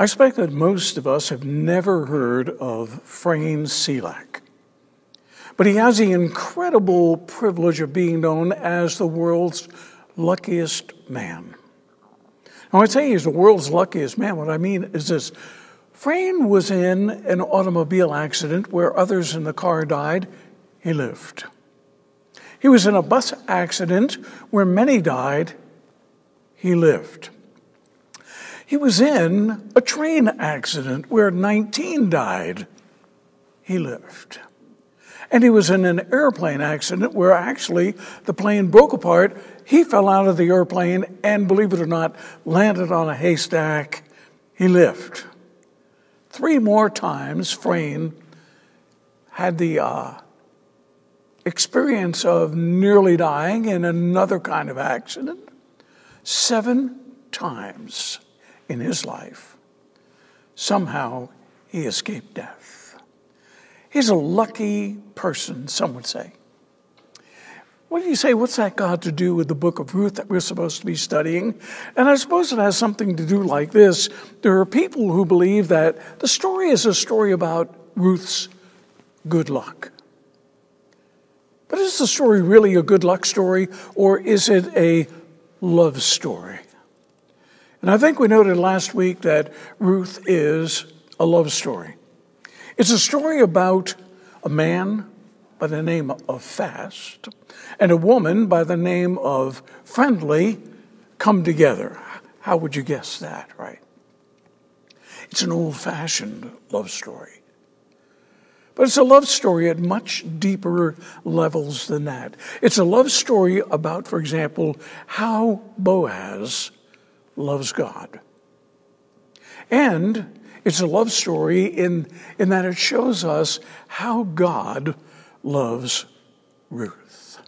I expect that most of us have never heard of Frane Selak. But he has the incredible privilege of being known as the world's luckiest man. Now, I say he's the world's luckiest man. What I mean is this Frane was in an automobile accident where others in the car died. He lived. He was in a bus accident where many died. He lived. He was in a train accident where 19 died. He lived. And he was in an airplane accident where actually the plane broke apart. He fell out of the airplane and, believe it or not, landed on a haystack. He lived. Three more times, Frane had the uh, experience of nearly dying in another kind of accident. Seven times in his life, somehow he escaped death. He's a lucky person, some would say. What do you say? What's that got to do with the book of Ruth that we're supposed to be studying? And I suppose it has something to do like this. There are people who believe that the story is a story about Ruth's good luck. But is the story really a good luck story, or is it a love story? And I think we noted last week that Ruth is a love story. It's a story about a man by the name of Fast and a woman by the name of Friendly come together. How would you guess that, right? It's an old fashioned love story. But it's a love story at much deeper levels than that. It's a love story about, for example, how Boaz loves God. And it's a love story in, in that it shows us how God loves Ruth.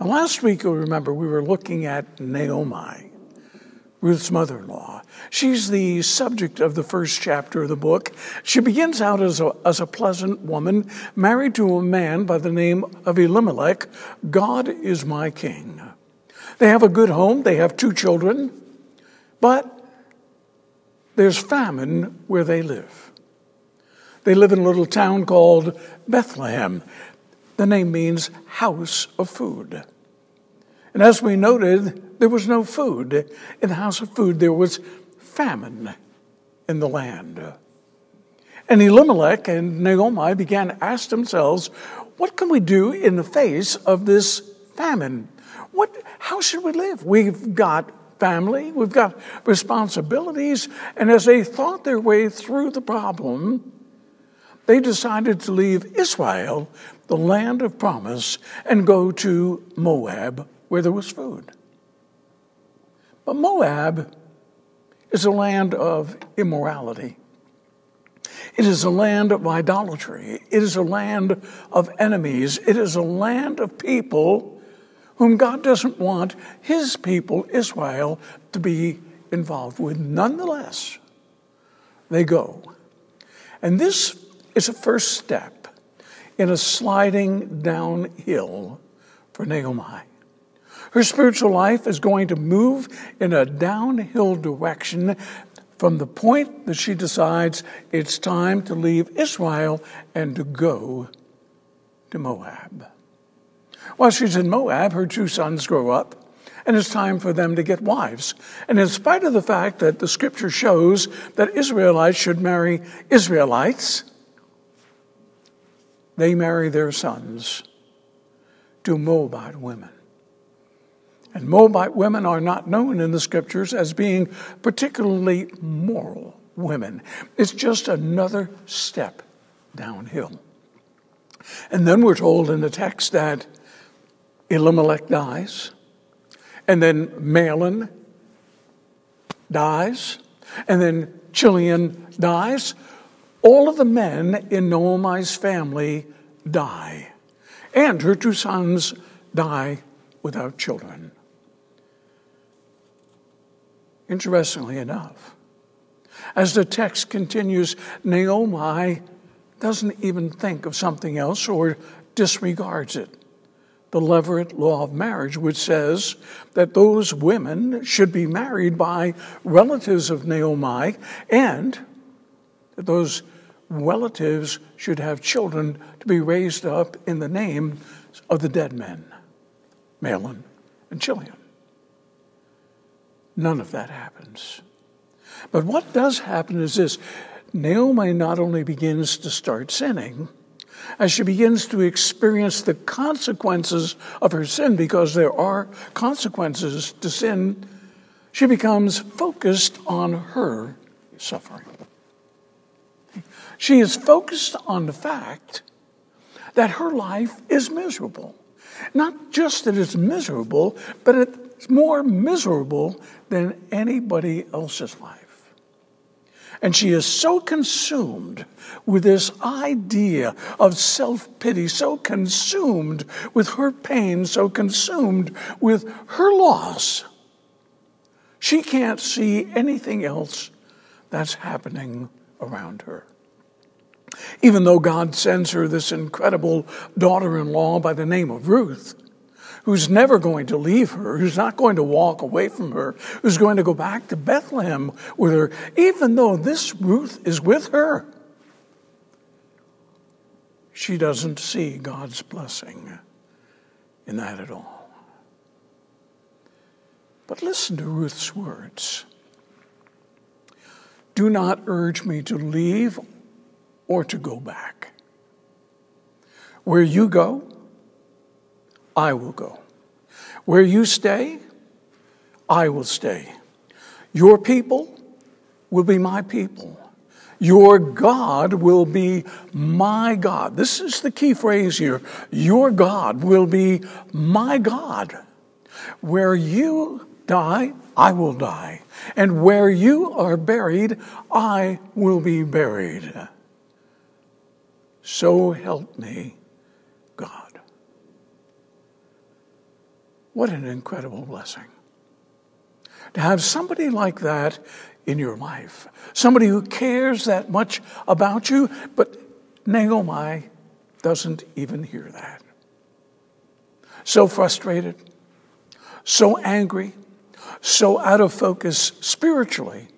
Last week, you'll remember, we were looking at Naomi, Ruth's mother in law. She's the subject of the first chapter of the book. She begins out as a, as a pleasant woman, married to a man by the name of Elimelech. God is my king. They have a good home, they have two children. But there's famine where they live. They live in a little town called Bethlehem. The name means house of food. And as we noted, there was no food. In the house of food, there was famine in the land. And Elimelech and Naomi began to ask themselves, what can we do in the face of this famine? How should we live? We've got family, we've got responsibilities. And as they thought their way through the problem, they decided to leave Israel, the land of promise, and go to Moab, where there was food. But Moab is a land of immorality. It is a land of idolatry. It is a land of enemies. It is a land of people whom God doesn't want his people, Israel, to be involved with. Nonetheless, they go. And this is a first step in a sliding downhill for Naomi. Her spiritual life is going to move in a downhill direction from the point that she decides it's time to leave Israel and to go to Moab. While she's in Moab, her two sons grow up, and it's time for them to get wives. And in spite of the fact that the scripture shows that Israelites should marry Israelites, they marry their sons to Moabite women. And Moabite women are not known in the scriptures as being particularly moral women. It's just another step downhill. And then we're told in the text that Elimelech dies, and then Mahlon dies, and then Chilion dies. All of the men in Naomi's family die, and her two sons die without children. Interestingly enough, as the text continues, Naomi doesn't even think of something else or disregards it the Levirate law of marriage, which says that those women should be married by relatives of Naomi and that those relatives should have children to be raised up in the name of the dead men, Mahlon and Chilion. None of that happens. But what does happen is this Naomi not only begins to start sinning, as she begins to experience the consequences of her sin, because there are consequences to sin, she becomes focused on her suffering. She is focused on the fact that her life is miserable. Not just that it's miserable, but it's more miserable than anybody else's life. And she is so consumed with this idea of self pity, so consumed with her pain, so consumed with her loss, she can't see anything else that's happening around her. Even though God sends her this incredible daughter in law by the name of Ruth, who's never going to leave her, who's not going to walk away from her, who's going to go back to Bethlehem with her, even though this Ruth is with her. She doesn't see God's blessing in that at all. But listen to Ruth's words. Do not urge me to leave or to go back. Where you go, I will go. Where you stay, I will stay. Your people will be my people. Your God will be my God. This is the key phrase here. Your God will be my God. Where you die, I will die. And where you are buried, I will be buried. So help me, What an incredible blessing. To have somebody like that in your life, somebody who cares that much about you, but Naomi doesn't even hear that. So frustrated, so angry, so out of focus spiritually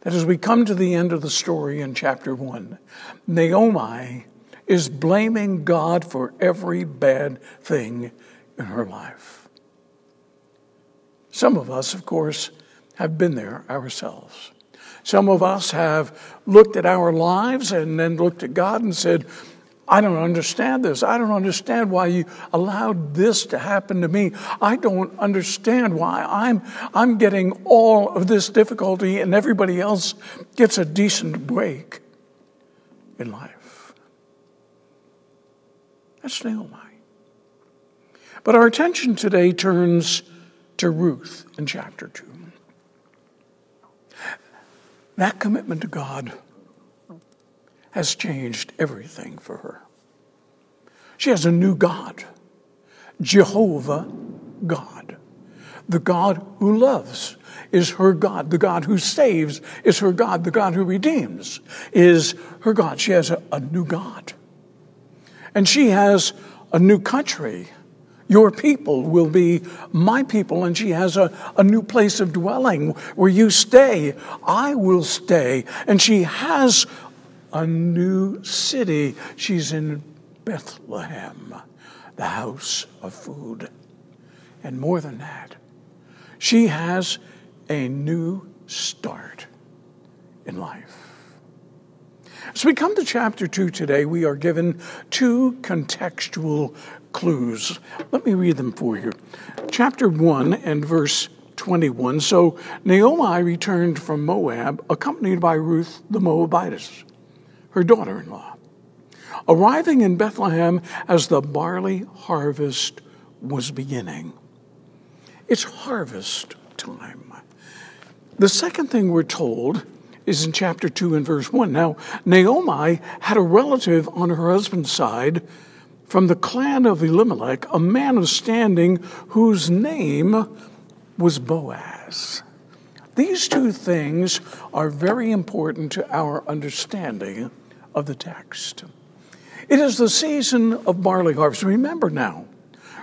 that as we come to the end of the story in chapter 1, Naomi is blaming God for every bad thing in her life. Some of us, of course, have been there ourselves. Some of us have looked at our lives and then looked at God and said, I don't understand this. I don't understand why you allowed this to happen to me. I don't understand why I'm, I'm getting all of this difficulty and everybody else gets a decent break in life. That's Naomi. But our attention today turns to Ruth in chapter 2. That commitment to God has changed everything for her. She has a new God, Jehovah God. The God who loves is her God. The God who saves is her God. The God who redeems is her God. She has a, a new God. And she has a new country. Your people will be my people, and she has a, a new place of dwelling where you stay. I will stay. And she has a new city. She's in Bethlehem, the house of food. And more than that, she has a new start in life. As we come to chapter 2 today, we are given two contextual clues. Let me read them for you. Chapter 1 and verse 21. So Naomi returned from Moab, accompanied by Ruth the Moabitess her daughter in law, arriving in Bethlehem as the barley harvest was beginning. It's harvest time. The second thing we're told is in chapter 2 and verse 1. Now, Naomi had a relative on her husband's side from the clan of Elimelech, a man of standing whose name was Boaz. These two things are very important to our understanding of the text. It is the season of barley harvest. Remember now,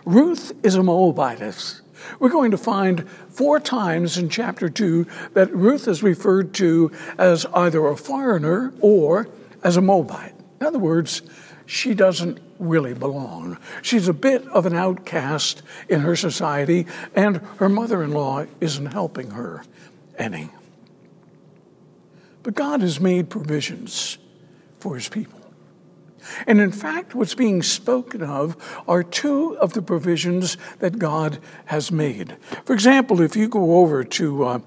Ruth is a Moabitess. We're going to find four times in chapter 2 that Ruth is referred to as either a foreigner or as a Moabite. In other words, she doesn't really belong. She's a bit of an outcast in her society, and her mother in law isn't helping her any. But God has made provisions for his people. And in fact, what's being spoken of are two of the provisions that God has made. For example, if you go over to uh,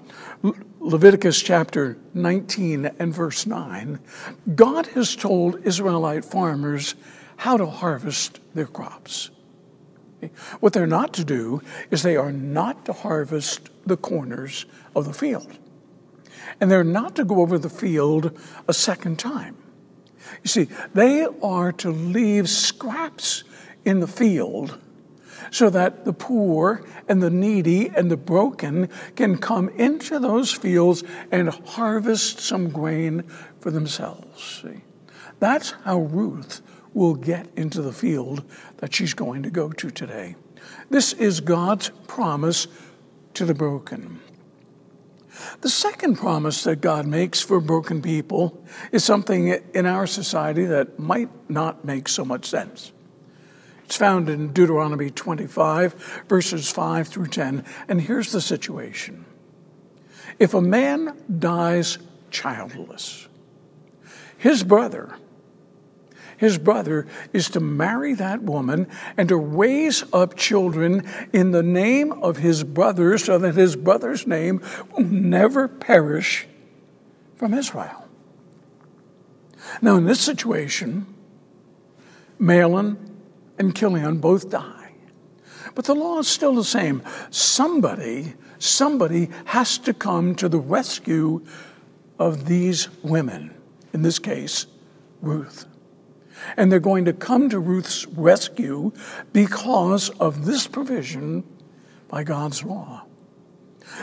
Leviticus chapter 19 and verse 9, God has told Israelite farmers how to harvest their crops. What they're not to do is they are not to harvest the corners of the field. And they're not to go over the field a second time. You see, they are to leave scraps in the field so that the poor and the needy and the broken can come into those fields and harvest some grain for themselves. See? That's how Ruth will get into the field that she's going to go to today. This is God's promise to the broken. The second promise that God makes for broken people is something in our society that might not make so much sense. It's found in Deuteronomy 25, verses 5 through 10. And here's the situation If a man dies childless, his brother his brother is to marry that woman and to raise up children in the name of his brother so that his brother's name will never perish from Israel. Now, in this situation, Mahlon and Chilion both die. But the law is still the same. Somebody, somebody has to come to the rescue of these women, in this case, Ruth. And they're going to come to Ruth's rescue because of this provision by God's law.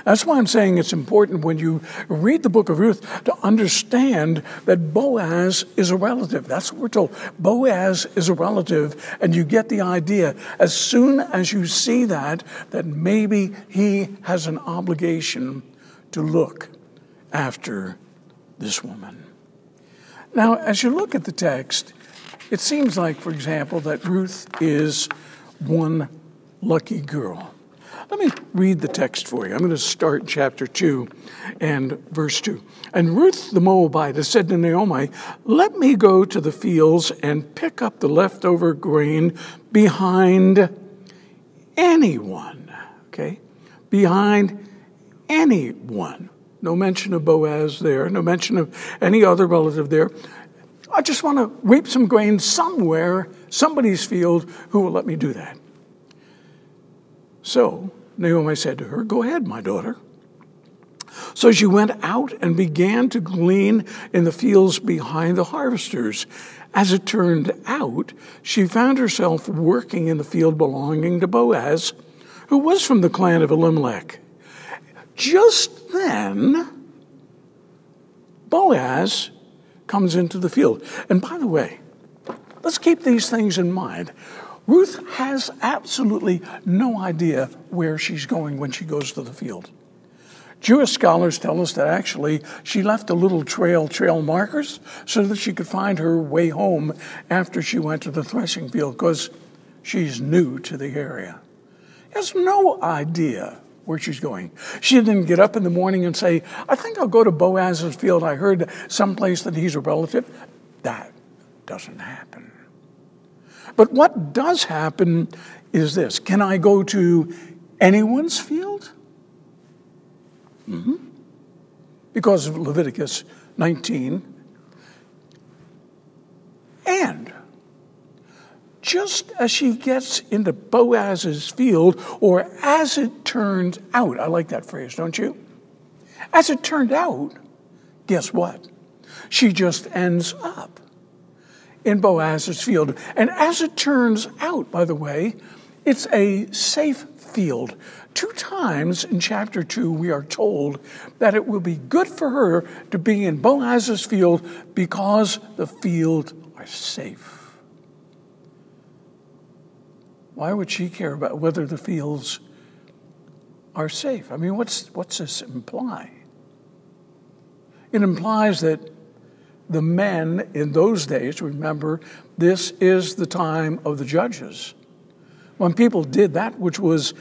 That's why I'm saying it's important when you read the book of Ruth to understand that Boaz is a relative. That's what we're told. Boaz is a relative, and you get the idea as soon as you see that, that maybe he has an obligation to look after this woman. Now, as you look at the text, it seems like, for example, that Ruth is one lucky girl. Let me read the text for you. I'm going to start chapter 2 and verse 2. And Ruth the Moabite said to Naomi, Let me go to the fields and pick up the leftover grain behind anyone. Okay? Behind anyone. No mention of Boaz there, no mention of any other relative there. I just want to reap some grain somewhere, somebody's field, who will let me do that. So Naomi said to her, Go ahead, my daughter. So she went out and began to glean in the fields behind the harvesters. As it turned out, she found herself working in the field belonging to Boaz, who was from the clan of Elimelech. Just then, Boaz comes into the field. And by the way, let's keep these things in mind. Ruth has absolutely no idea where she's going when she goes to the field. Jewish scholars tell us that actually she left a little trail, trail markers, so that she could find her way home after she went to the threshing field because she's new to the area. Has no idea where she's going. She didn't get up in the morning and say, I think I'll go to Boaz's field. I heard someplace that he's a relative. That doesn't happen. But what does happen is this Can I go to anyone's field? Mm-hmm. Because of Leviticus 19. And just as she gets into Boaz's field, or as it turns out, I like that phrase, don't you? As it turned out, guess what? She just ends up in Boaz's field. And as it turns out, by the way, it's a safe field. Two times in chapter 2, we are told that it will be good for her to be in Boaz's field because the field are safe. Why would she care about whether the fields are safe? I mean, what's, what's this imply? It implies that the men in those days, remember, this is the time of the judges. When people did that which was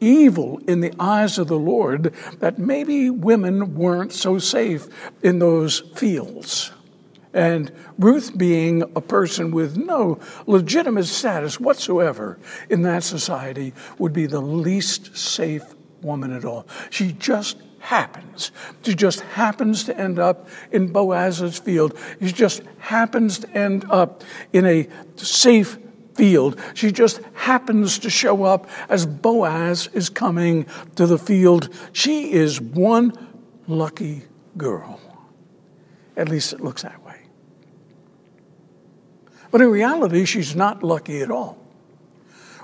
evil in the eyes of the Lord, that maybe women weren't so safe in those fields. And Ruth, being a person with no legitimate status whatsoever in that society, would be the least safe woman at all. She just happens. She just happens to end up in Boaz's field. She just happens to end up in a safe field. She just happens to show up as Boaz is coming to the field. She is one lucky girl. At least it looks that way. But in reality, she's not lucky at all.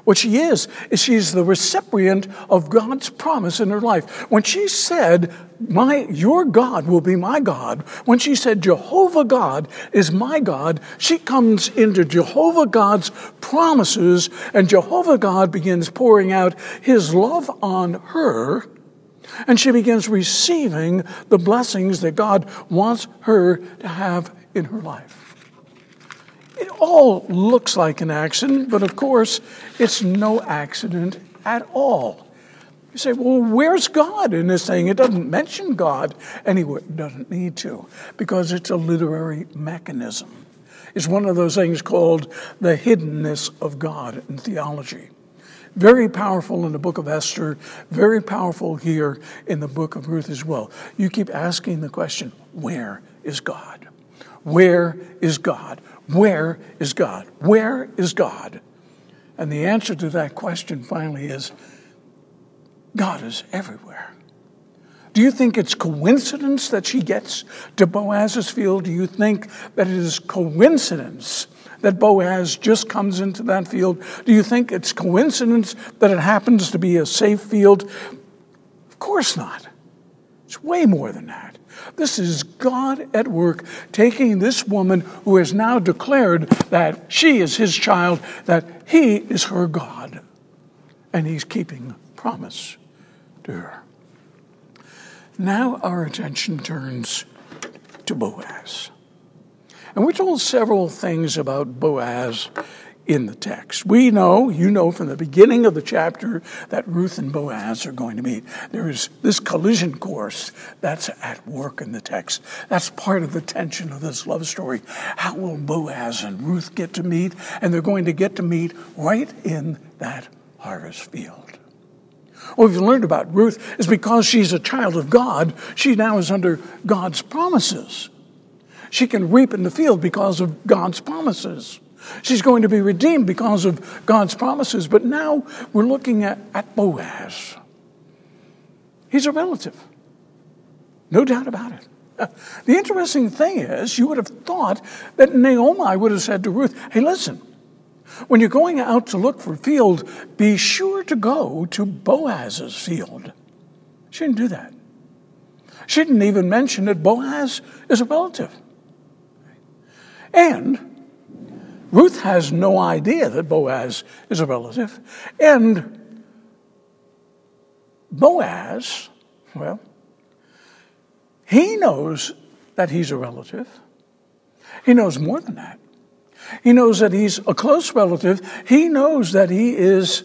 What she is, is she's the recipient of God's promise in her life. When she said, my, your God will be my God, when she said, Jehovah God is my God, she comes into Jehovah God's promises, and Jehovah God begins pouring out his love on her, and she begins receiving the blessings that God wants her to have in her life. It all looks like an accident, but of course, it's no accident at all. You say, well, where's God in this thing? It doesn't mention God anywhere. It doesn't need to, because it's a literary mechanism. It's one of those things called the hiddenness of God in theology. Very powerful in the book of Esther, very powerful here in the book of Ruth as well. You keep asking the question, where is God? Where is God? Where is God? Where is God? And the answer to that question finally is God is everywhere. Do you think it's coincidence that she gets to Boaz's field? Do you think that it is coincidence that Boaz just comes into that field? Do you think it's coincidence that it happens to be a safe field? Of course not. It's way more than that. This is God at work taking this woman who has now declared that she is his child, that he is her God, and he's keeping promise to her. Now our attention turns to Boaz. And we're told several things about Boaz in the text. We know, you know from the beginning of the chapter, that Ruth and Boaz are going to meet. There is this collision course that's at work in the text. That's part of the tension of this love story. How will Boaz and Ruth get to meet? And they're going to get to meet right in that harvest field. What we've learned about Ruth is because she's a child of God, she now is under God's promises. She can reap in the field because of God's promises. She's going to be redeemed because of God's promises. But now we're looking at, at Boaz. He's a relative. No doubt about it. The interesting thing is, you would have thought that Naomi would have said to Ruth, Hey, listen, when you're going out to look for field, be sure to go to Boaz's field. She didn't do that. She didn't even mention that Boaz is a relative. And Ruth has no idea that Boaz is a relative. And Boaz, well, he knows that he's a relative. He knows more than that. He knows that he's a close relative. He knows that he is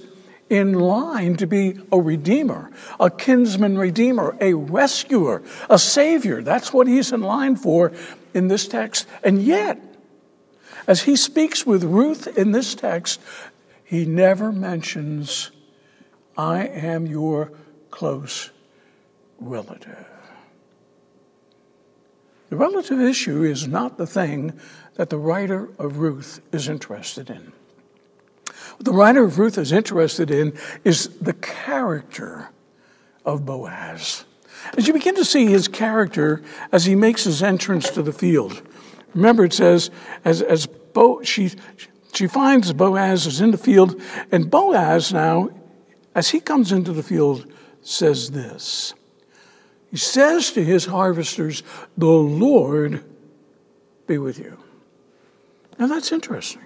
in line to be a redeemer, a kinsman redeemer, a rescuer, a savior. That's what he's in line for in this text. And yet, as he speaks with Ruth in this text, he never mentions, I am your close relative. The relative issue is not the thing that the writer of Ruth is interested in. What the writer of Ruth is interested in is the character of Boaz. As you begin to see his character as he makes his entrance to the field, remember it says, as, as Bo, she, she finds Boaz is in the field, and Boaz now, as he comes into the field, says this. He says to his harvesters, The Lord be with you. Now that's interesting.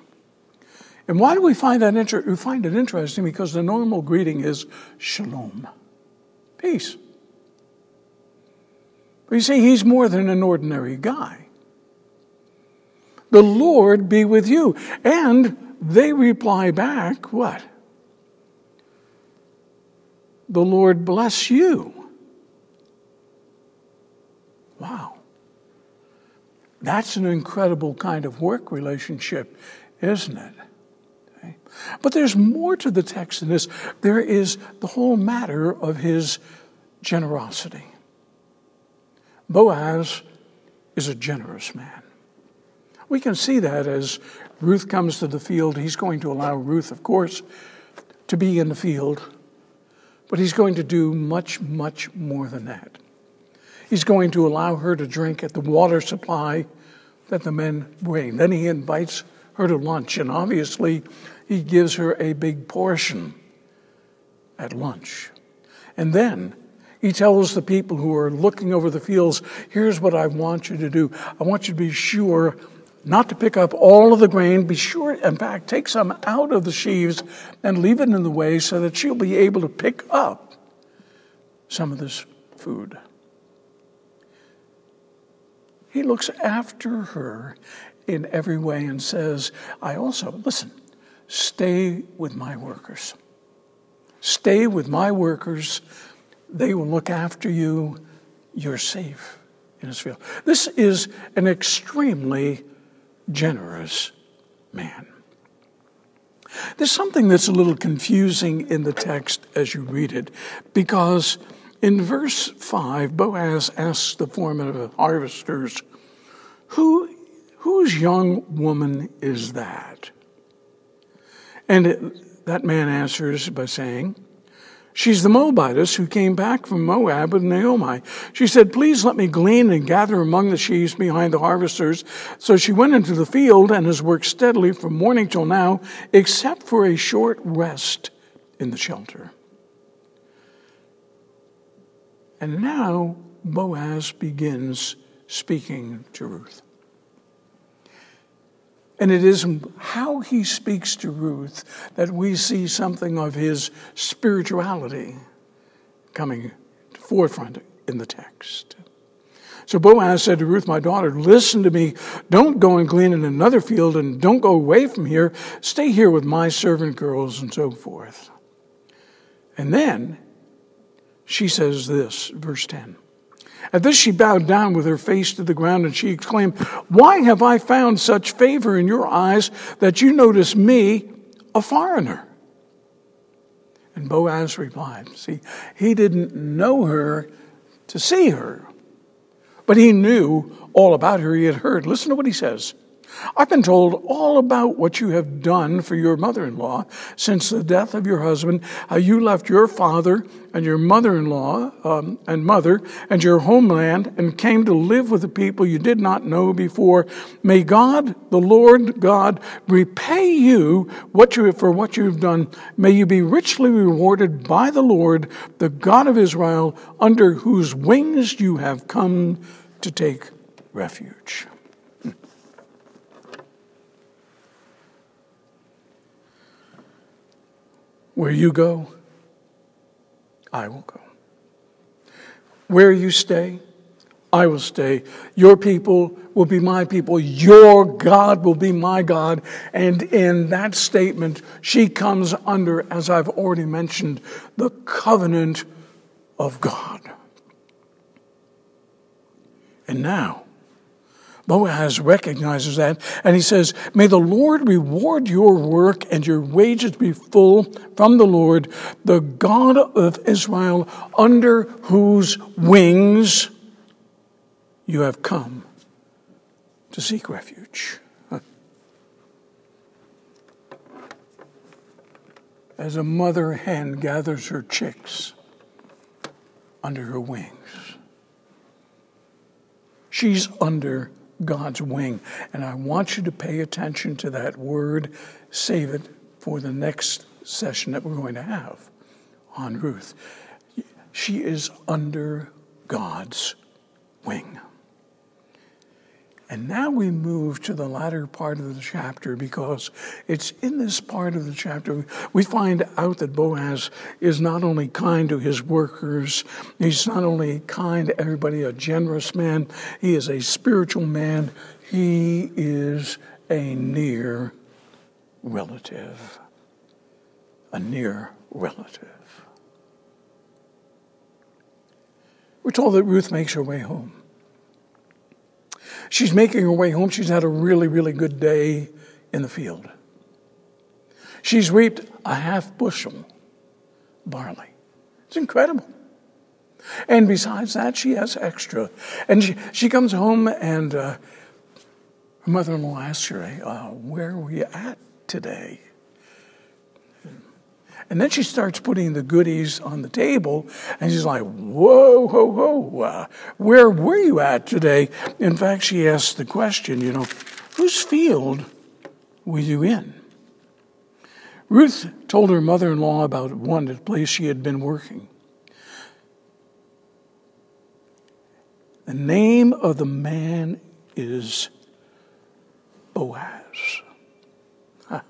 And why do we find that inter- we find it interesting? Because the normal greeting is shalom, peace. But you see, he's more than an ordinary guy. The Lord be with you. And they reply back, what? The Lord bless you. Wow. That's an incredible kind of work relationship, isn't it? Okay. But there's more to the text than this. There is the whole matter of his generosity. Boaz is a generous man. We can see that as Ruth comes to the field. He's going to allow Ruth, of course, to be in the field, but he's going to do much, much more than that. He's going to allow her to drink at the water supply that the men bring. Then he invites her to lunch, and obviously, he gives her a big portion at lunch. And then he tells the people who are looking over the fields, here's what I want you to do. I want you to be sure not to pick up all of the grain. Be sure, in fact, take some out of the sheaves and leave it in the way so that she'll be able to pick up some of this food. He looks after her in every way and says, I also, listen, stay with my workers. Stay with my workers they will look after you. You're safe in his field. This is an extremely generous man. There's something that's a little confusing in the text as you read it, because in verse 5, Boaz asks the foreman of the harvesters, Who, Whose young woman is that? And it, that man answers by saying, She's the Moabitess who came back from Moab with Naomi. She said, Please let me glean and gather among the sheaves behind the harvesters. So she went into the field and has worked steadily from morning till now, except for a short rest in the shelter. And now Boaz begins speaking to Ruth. And it is how he speaks to Ruth that we see something of his spirituality coming to forefront in the text. So Boaz said to Ruth, My daughter, listen to me. Don't go and glean in another field and don't go away from here. Stay here with my servant girls and so forth. And then she says this, verse 10 at this, she bowed down with her face to the ground and she exclaimed, Why have I found such favor in your eyes that you notice me, a foreigner? And Boaz replied, See, he didn't know her to see her, but he knew all about her. He had heard. Listen to what he says. I've been told all about what you have done for your mother in law since the death of your husband, how you left your father and your mother in law um, and mother and your homeland and came to live with the people you did not know before. May God, the Lord God, repay you what you, for what you have done. May you be richly rewarded by the Lord, the God of Israel, under whose wings you have come to take refuge. Where you go, I will go. Where you stay, I will stay. Your people will be my people. Your God will be my God. And in that statement, she comes under, as I've already mentioned, the covenant of God. And now, Boaz recognizes that and he says, May the Lord reward your work and your wages be full from the Lord, the God of Israel, under whose wings you have come to seek refuge. As a mother hen gathers her chicks under her wings, she's under God's wing. And I want you to pay attention to that word, save it for the next session that we're going to have on Ruth. She is under God's wing. And now we move to the latter part of the chapter because it's in this part of the chapter we find out that Boaz is not only kind to his workers, he's not only kind to everybody, a generous man, he is a spiritual man, he is a near relative. A near relative. We're told that Ruth makes her way home. She's making her way home. She's had a really, really good day in the field. She's reaped a half bushel barley. It's incredible. And besides that, she has extra. And she, she comes home, and uh, her mother in law asks her, uh, Where were you at today? And then she starts putting the goodies on the table, and she's like, Whoa, whoa, whoa, uh, where were you at today? In fact, she asks the question, you know, whose field were you in? Ruth told her mother in law about one place she had been working. The name of the man is Boaz. Huh.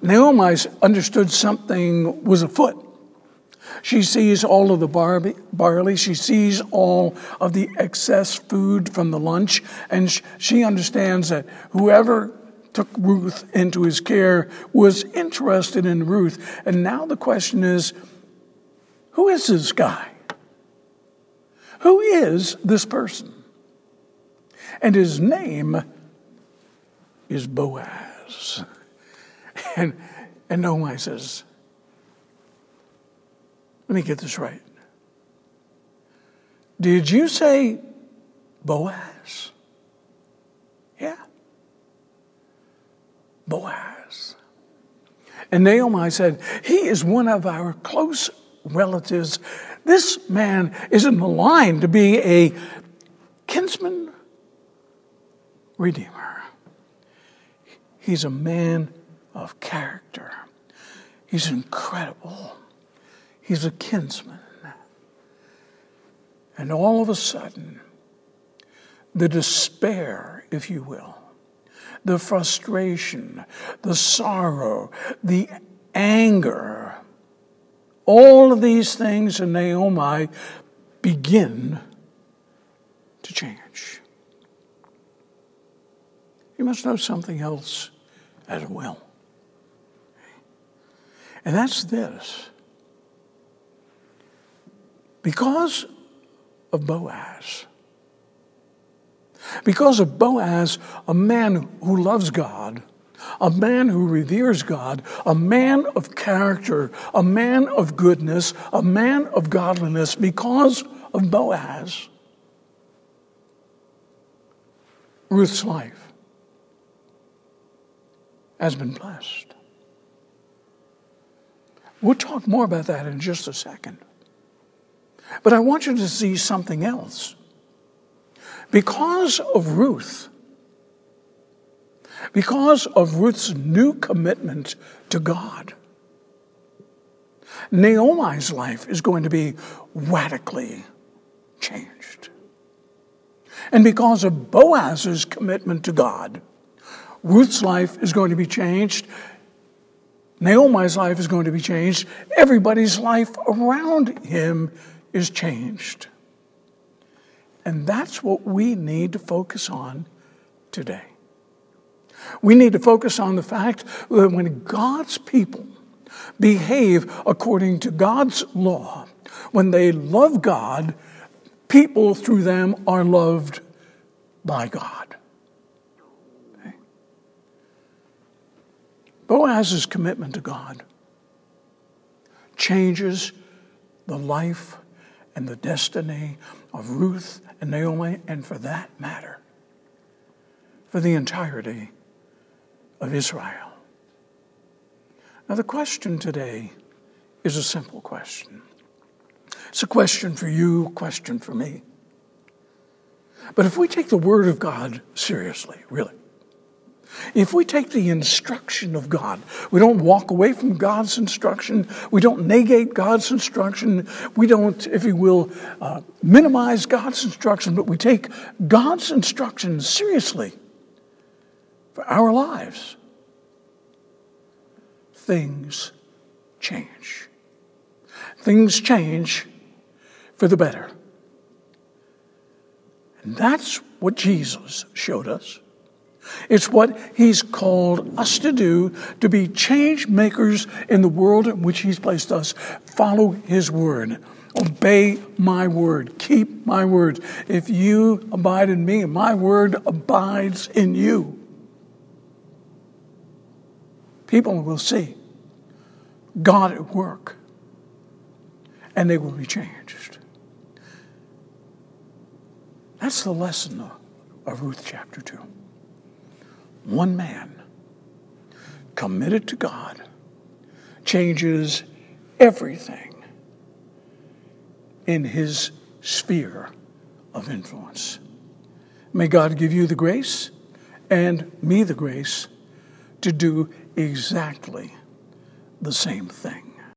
Naomi understood something was afoot. She sees all of the barley, she sees all of the excess food from the lunch, and she understands that whoever took Ruth into his care was interested in Ruth. And now the question is who is this guy? Who is this person? And his name is Boaz. And, and says, let me get this right. Did you say Boaz? Yeah. Boaz. And Naomi said, He is one of our close relatives. This man is in the line to be a kinsman redeemer. He's a man of character. He's incredible. He's a kinsman. And all of a sudden, the despair, if you will, the frustration, the sorrow, the anger, all of these things in Naomi begin to change. You must know something else as well. And that's this. Because of Boaz, because of Boaz, a man who loves God, a man who reveres God, a man of character, a man of goodness, a man of godliness, because of Boaz, Ruth's life has been blessed. We'll talk more about that in just a second. But I want you to see something else. Because of Ruth, because of Ruth's new commitment to God, Naomi's life is going to be radically changed. And because of Boaz's commitment to God, Ruth's life is going to be changed Naomi's life is going to be changed. Everybody's life around him is changed. And that's what we need to focus on today. We need to focus on the fact that when God's people behave according to God's law, when they love God, people through them are loved by God. Boaz's commitment to God changes the life and the destiny of Ruth and Naomi, and for that matter, for the entirety of Israel. Now, the question today is a simple question. It's a question for you, question for me. But if we take the Word of God seriously, really, If we take the instruction of God, we don't walk away from God's instruction, we don't negate God's instruction, we don't, if you will, uh, minimize God's instruction, but we take God's instruction seriously for our lives, things change. Things change for the better. And that's what Jesus showed us. It's what he's called us to do to be change makers in the world in which he's placed us. Follow his word. Obey my word. Keep my word. If you abide in me my word abides in you, people will see God at work and they will be changed. That's the lesson of Ruth chapter 2 one man committed to God changes everything in his sphere of influence. May God give you the grace and me the grace to do exactly the same thing.